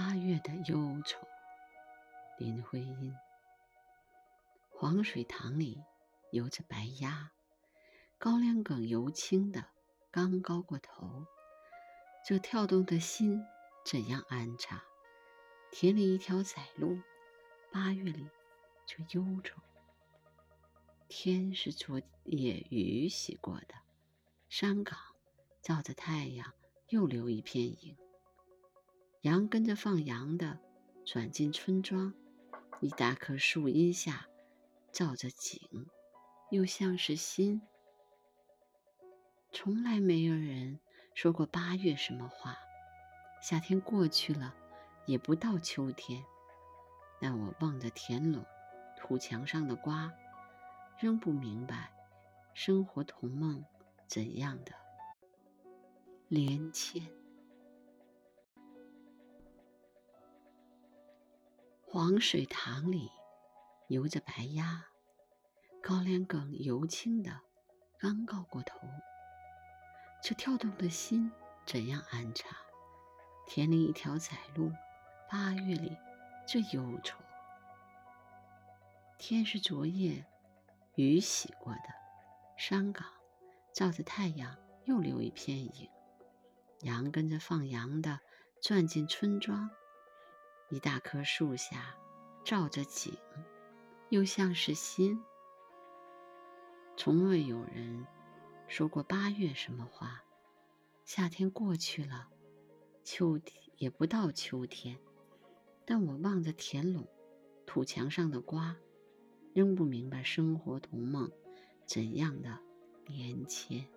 八月的忧愁，林徽因。黄水塘里游着白鸭，高粱梗油青的刚高过头，这跳动的心怎样安插？田里一条窄路，八月里这忧愁。天是昨夜雨洗过的，山岗照着太阳又留一片影。羊跟着放羊的转进村庄，一大棵树荫下照着景，又像是心。从来没有人说过八月什么话，夏天过去了，也不到秋天。但我望着田垄土墙上的瓜，仍不明白生活同梦怎样的连牵。黄水塘里游着白鸭，高粱梗油青的刚高过头，这跳动的心怎样安插？田里一条窄路，八月里这忧愁。天是昨夜雨洗过的，山岗照着太阳又留一片影，羊跟着放羊的转进村庄。一大棵树下，照着景，又像是心。从未有人说过八月什么话。夏天过去了，秋天也不到秋天。但我望着田垄土墙上的瓜，仍不明白生活同梦怎样的连牵。